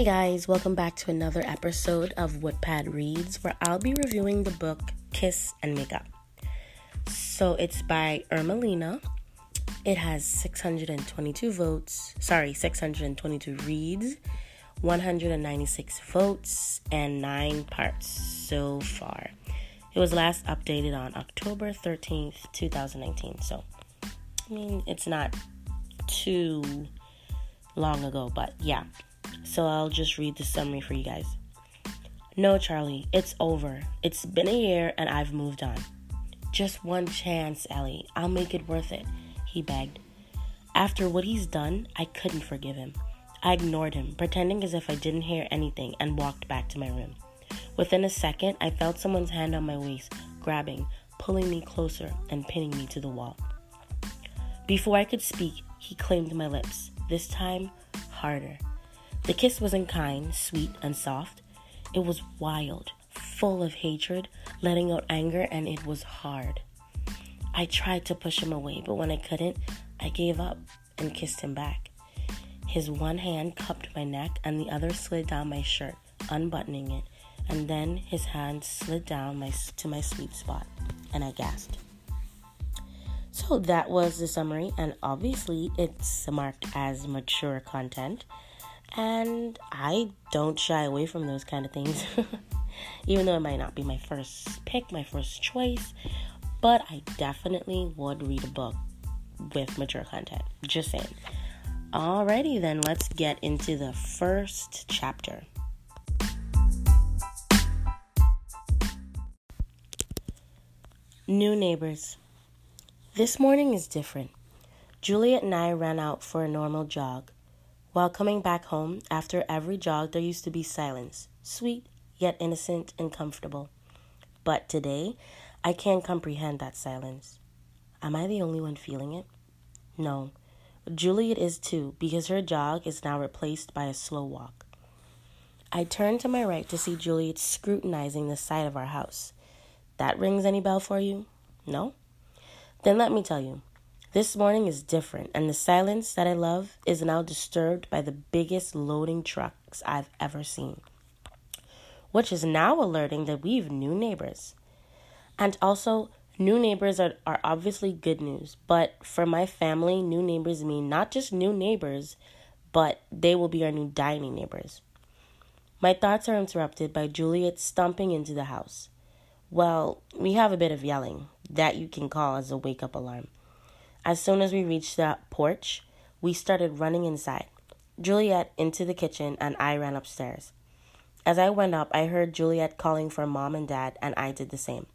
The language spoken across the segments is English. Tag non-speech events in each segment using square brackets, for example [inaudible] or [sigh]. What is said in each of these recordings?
Hey guys, welcome back to another episode of Wattpad Reads, where I'll be reviewing the book Kiss and Makeup. So it's by Ermelina. It has 622 votes, sorry, 622 reads, 196 votes, and 9 parts so far. It was last updated on October 13th, 2019. So, I mean, it's not too long ago, but yeah. So I'll just read the summary for you guys. No, Charlie, it's over. It's been a year and I've moved on. Just one chance, Ellie. I'll make it worth it, he begged. After what he's done, I couldn't forgive him. I ignored him, pretending as if I didn't hear anything, and walked back to my room. Within a second, I felt someone's hand on my waist, grabbing, pulling me closer, and pinning me to the wall. Before I could speak, he claimed my lips, this time harder. The kiss wasn't kind, sweet, and soft. It was wild, full of hatred, letting out anger, and it was hard. I tried to push him away, but when I couldn't, I gave up and kissed him back. His one hand cupped my neck, and the other slid down my shirt, unbuttoning it and then his hand slid down my, to my sweet spot, and I gasped. So that was the summary, and obviously it's marked as mature content, and I don't shy away from those kind of things, [laughs] even though it might not be my first pick, my first choice, but I definitely would read a book with mature content. Just saying. Alrighty, then let's get into the first chapter. New neighbors. This morning is different. Juliet and I ran out for a normal jog. While coming back home, after every jog, there used to be silence, sweet, yet innocent and comfortable. But today, I can't comprehend that silence. Am I the only one feeling it? No. Juliet is too, because her jog is now replaced by a slow walk. I turn to my right to see Juliet scrutinizing the side of our house. That rings any bell for you? No? Then let me tell you. This morning is different, and the silence that I love is now disturbed by the biggest loading trucks I've ever seen, which is now alerting that we've new neighbors. And also, new neighbors are, are obviously good news, but for my family, new neighbors mean not just new neighbors, but they will be our new dining neighbors. My thoughts are interrupted by Juliet stomping into the house. Well, we have a bit of yelling. That you can call as a wake up alarm. As soon as we reached the porch, we started running inside. Juliet into the kitchen, and I ran upstairs. As I went up, I heard Juliet calling for mom and dad, and I did the same.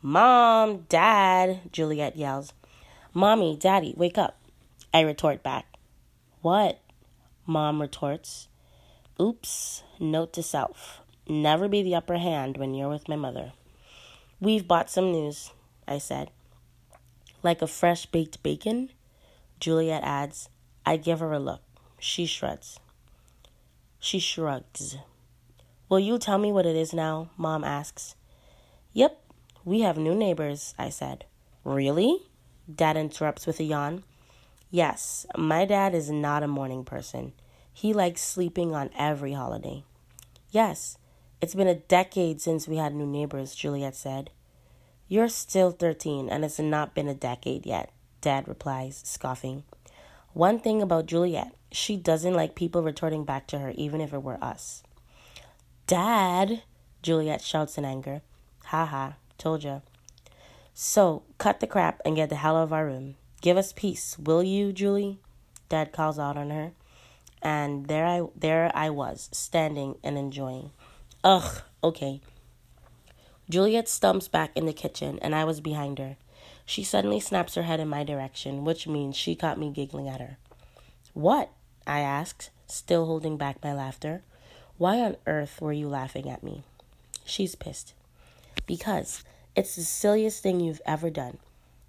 Mom, dad, Juliet yells. Mommy, daddy, wake up. I retort back. What? Mom retorts. Oops, note to self. Never be the upper hand when you're with my mother. We've bought some news, I said. Like a fresh baked bacon? Juliet adds. I give her a look. She shrugs. She shrugs. Will you tell me what it is now? Mom asks. Yep, we have new neighbors, I said. Really? Dad interrupts with a yawn. Yes, my dad is not a morning person. He likes sleeping on every holiday. Yes, it's been a decade since we had new neighbors, Juliet said. You're still 13 and it's not been a decade yet, Dad replies, scoffing. One thing about Juliet, she doesn't like people retorting back to her, even if it were us. Dad, Juliet shouts in anger. Ha ha, told ya. So, cut the crap and get the hell out of our room. Give us peace, will you, Julie? Dad calls out on her. And there I there I was, standing and enjoying. Ugh, okay. Juliet stumps back in the kitchen, and I was behind her. She suddenly snaps her head in my direction, which means she caught me giggling at her. What? I asked, still holding back my laughter. Why on earth were you laughing at me? She's pissed. Because it's the silliest thing you've ever done.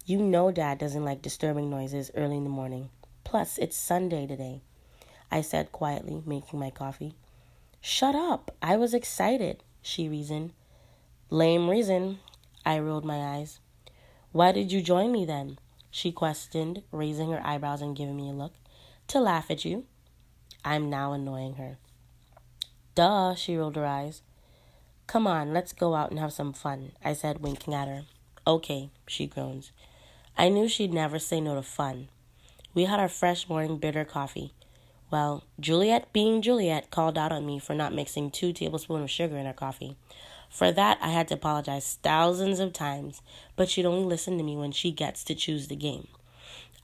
You know Dad doesn't like disturbing noises early in the morning. Plus, it's Sunday today, I said quietly, making my coffee. Shut up. I was excited, she reasoned. Lame reason. I rolled my eyes. Why did you join me then? She questioned, raising her eyebrows and giving me a look. To laugh at you. I'm now annoying her. Duh, she rolled her eyes. Come on, let's go out and have some fun, I said, winking at her. Okay, she groans. I knew she'd never say no to fun. We had our fresh morning bitter coffee. Well, Juliet, being Juliet, called out on me for not mixing two tablespoons of sugar in her coffee. For that, I had to apologize thousands of times, but she'd only listen to me when she gets to choose the game.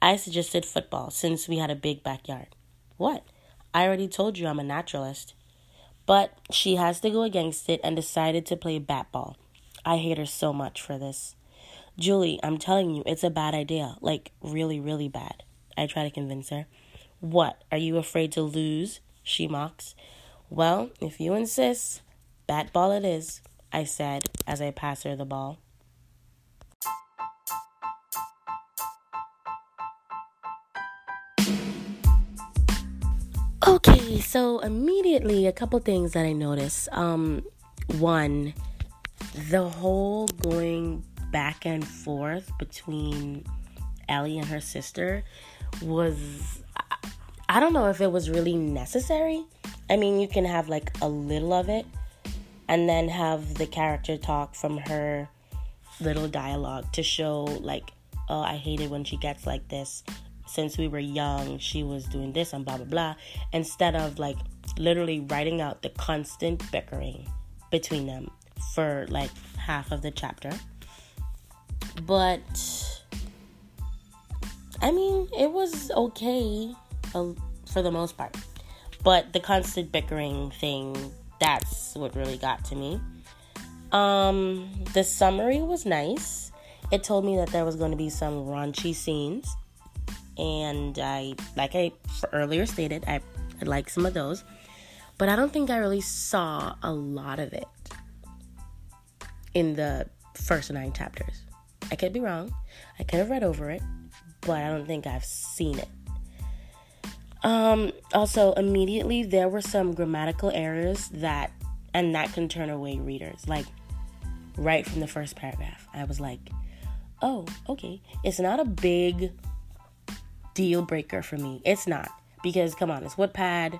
I suggested football since we had a big backyard. What? I already told you I'm a naturalist. But she has to go against it and decided to play bat ball. I hate her so much for this. Julie, I'm telling you, it's a bad idea. Like, really, really bad. I try to convince her. What? Are you afraid to lose? She mocks. Well, if you insist, bat ball it is, I said as I pass her the ball. Okay, so immediately a couple things that I noticed. Um, one, the whole going back and forth between Ellie and her sister was I don't know if it was really necessary. I mean, you can have like a little of it and then have the character talk from her little dialogue to show like oh, I hate it when she gets like this since we were young, she was doing this and blah blah blah, instead of like literally writing out the constant bickering between them for like half of the chapter. But I mean, it was okay uh, for the most part. But the constant bickering thing, that's what really got to me. Um, the summary was nice. It told me that there was going to be some raunchy scenes and I, like I earlier stated, I, I like some of those, but I don't think I really saw a lot of it in the first nine chapters. I could be wrong. I could have read over it, but I don't think I've seen it. Um, also, immediately there were some grammatical errors that, and that can turn away readers. Like, right from the first paragraph, I was like, oh, okay. It's not a big deal breaker for me. It's not. Because come on, it's Wattpad.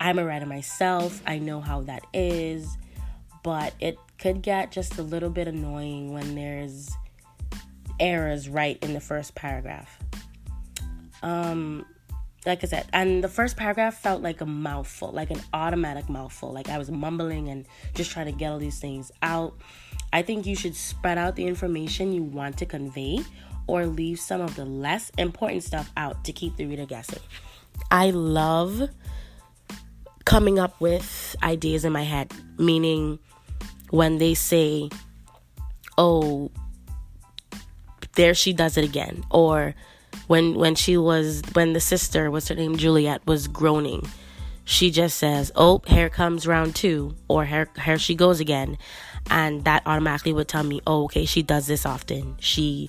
I'm a writer myself. I know how that is. But it could get just a little bit annoying when there's errors right in the first paragraph. Um like I said, and the first paragraph felt like a mouthful, like an automatic mouthful. Like I was mumbling and just trying to get all these things out. I think you should spread out the information you want to convey or leave some of the less important stuff out to keep the reader guessing. I love coming up with ideas in my head, meaning when they say, oh, there she does it again, or when when she was when the sister what's her name Juliet was groaning she just says oh here comes round two or here, here she goes again and that automatically would tell me oh okay she does this often she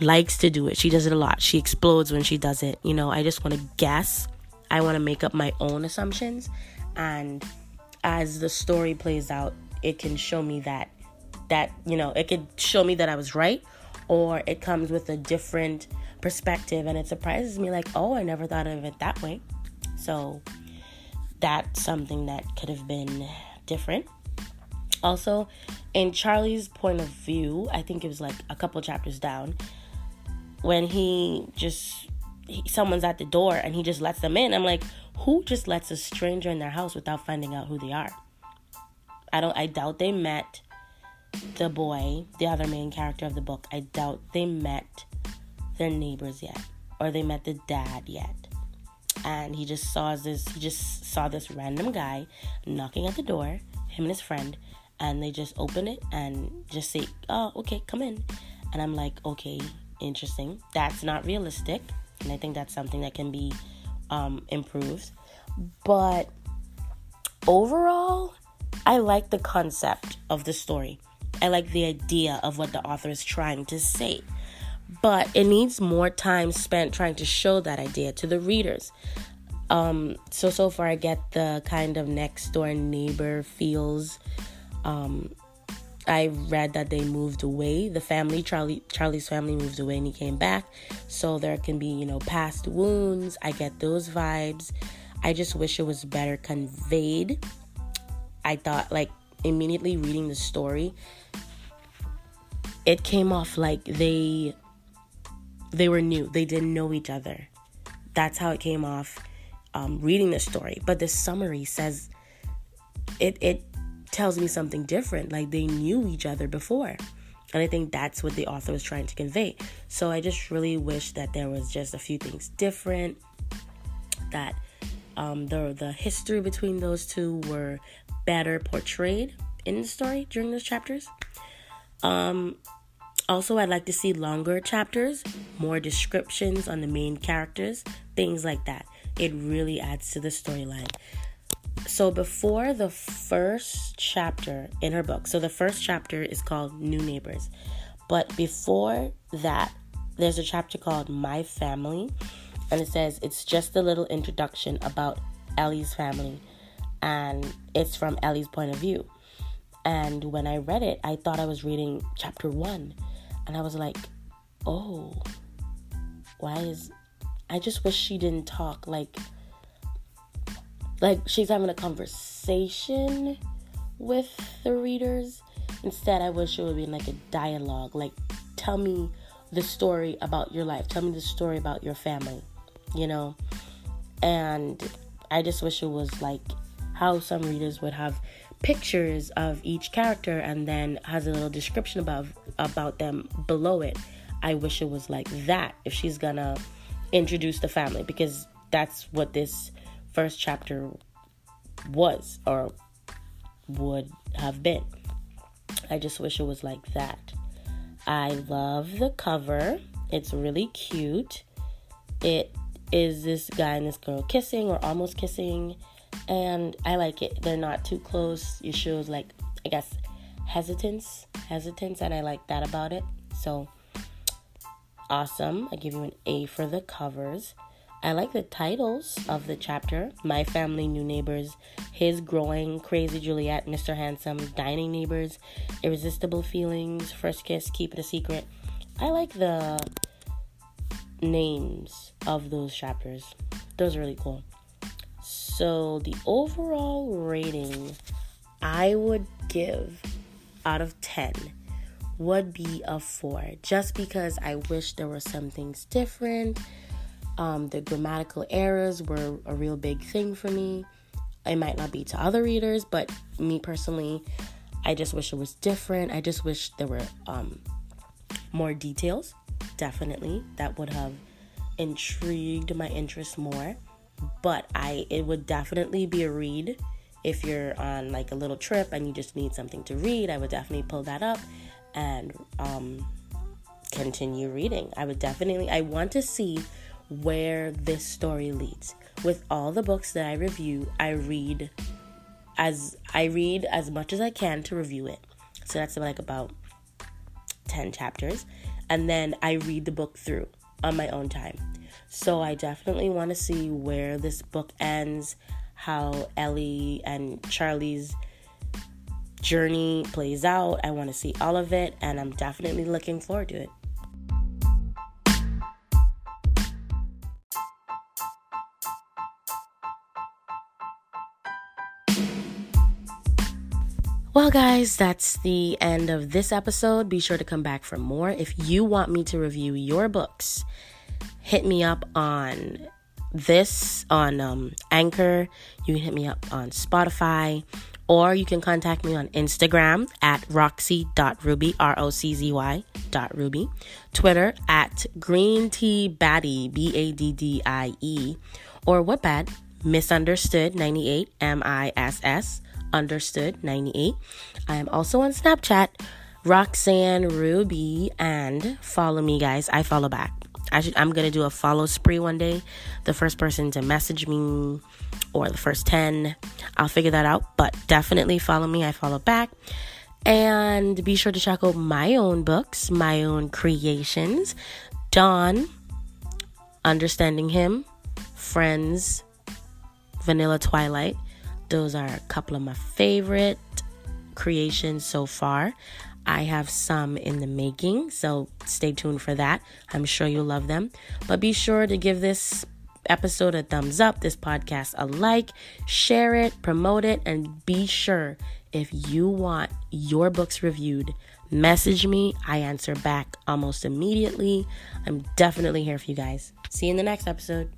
likes to do it. She does it a lot. She explodes when she does it. You know, I just want to guess. I want to make up my own assumptions. And as the story plays out, it can show me that that, you know, it could show me that I was right or it comes with a different perspective and it surprises me like, "Oh, I never thought of it that way." So, that's something that could have been different. Also, in Charlie's point of view, I think it was like a couple chapters down, when he just he, someone's at the door and he just lets them in. I'm like, who just lets a stranger in their house without finding out who they are? I don't. I doubt they met the boy, the other main character of the book. I doubt they met their neighbors yet, or they met the dad yet. And he just saw this. He just saw this random guy knocking at the door. Him and his friend, and they just open it and just say, "Oh, okay, come in." And I'm like, okay, interesting. That's not realistic, and I think that's something that can be um, improved. But overall, I like the concept of the story. I like the idea of what the author is trying to say. But it needs more time spent trying to show that idea to the readers. Um, so so far I get the kind of next door neighbor feels um, I read that they moved away. The family, Charlie, Charlie's family moved away and he came back. So there can be, you know, past wounds. I get those vibes. I just wish it was better conveyed. I thought like immediately reading the story, it came off like they they were new. They didn't know each other. That's how it came off um, reading the story. But the summary says it it tells me something different. Like they knew each other before. And I think that's what the author was trying to convey. So I just really wish that there was just a few things different, that um, the the history between those two were better portrayed in the story during those chapters. Um, also, I'd like to see longer chapters, more descriptions on the main characters, things like that. It really adds to the storyline. So, before the first chapter in her book, so the first chapter is called New Neighbors, but before that, there's a chapter called My Family, and it says it's just a little introduction about Ellie's family, and it's from Ellie's point of view. And when I read it, I thought I was reading chapter one and I was like, oh, why is. I just wish she didn't talk like. Like she's having a conversation with the readers. Instead, I wish it would be like a dialogue. Like, tell me the story about your life. Tell me the story about your family, you know? And I just wish it was like how some readers would have pictures of each character and then has a little description about about them below it. I wish it was like that if she's gonna introduce the family because that's what this first chapter was or would have been. I just wish it was like that. I love the cover. It's really cute. It is this guy and this girl kissing or almost kissing and I like it. They're not too close. It shows like I guess hesitance, hesitance, and I like that about it. So awesome. I give you an A for the covers. I like the titles of the chapter My Family, New Neighbors, His Growing, Crazy Juliet, Mr. Handsome, Dining Neighbors, Irresistible Feelings, First Kiss, Keep It a Secret. I like the names of those chapters, those are really cool. So, the overall rating I would give out of 10 would be a 4 just because I wish there were some things different. Um, the grammatical errors were a real big thing for me. It might not be to other readers, but me personally, I just wish it was different. I just wish there were um, more details. Definitely, that would have intrigued my interest more but I it would definitely be a read if you're on like a little trip and you just need something to read. I would definitely pull that up and um, continue reading. I would definitely I want to see where this story leads. With all the books that I review, I read as I read as much as I can to review it. So that's like about 10 chapters and then I read the book through on my own time. So I definitely want to see where this book ends, how Ellie and Charlie's journey plays out. I want to see all of it, and I'm definitely looking forward to it. Well, guys, that's the end of this episode. Be sure to come back for more. If you want me to review your books, hit me up on this on um, Anchor. You can hit me up on Spotify, or you can contact me on Instagram at roczzy.ruby, R O C Z Y dot ruby, Twitter at green tea baddie, B A D D I E, or Wattpad misunderstood 98 M I S S understood 98. I am also on Snapchat. Roxanne Ruby and follow me guys. I follow back. I should, I'm gonna do a follow spree one day. The first person to message me or the first 10, I'll figure that out. But definitely follow me, I follow back. And be sure to check out my own books, my own creations. Dawn, Understanding Him, Friends, Vanilla Twilight. Those are a couple of my favorite creations so far. I have some in the making, so stay tuned for that. I'm sure you'll love them. But be sure to give this episode a thumbs up, this podcast a like, share it, promote it, and be sure if you want your books reviewed, message me. I answer back almost immediately. I'm definitely here for you guys. See you in the next episode.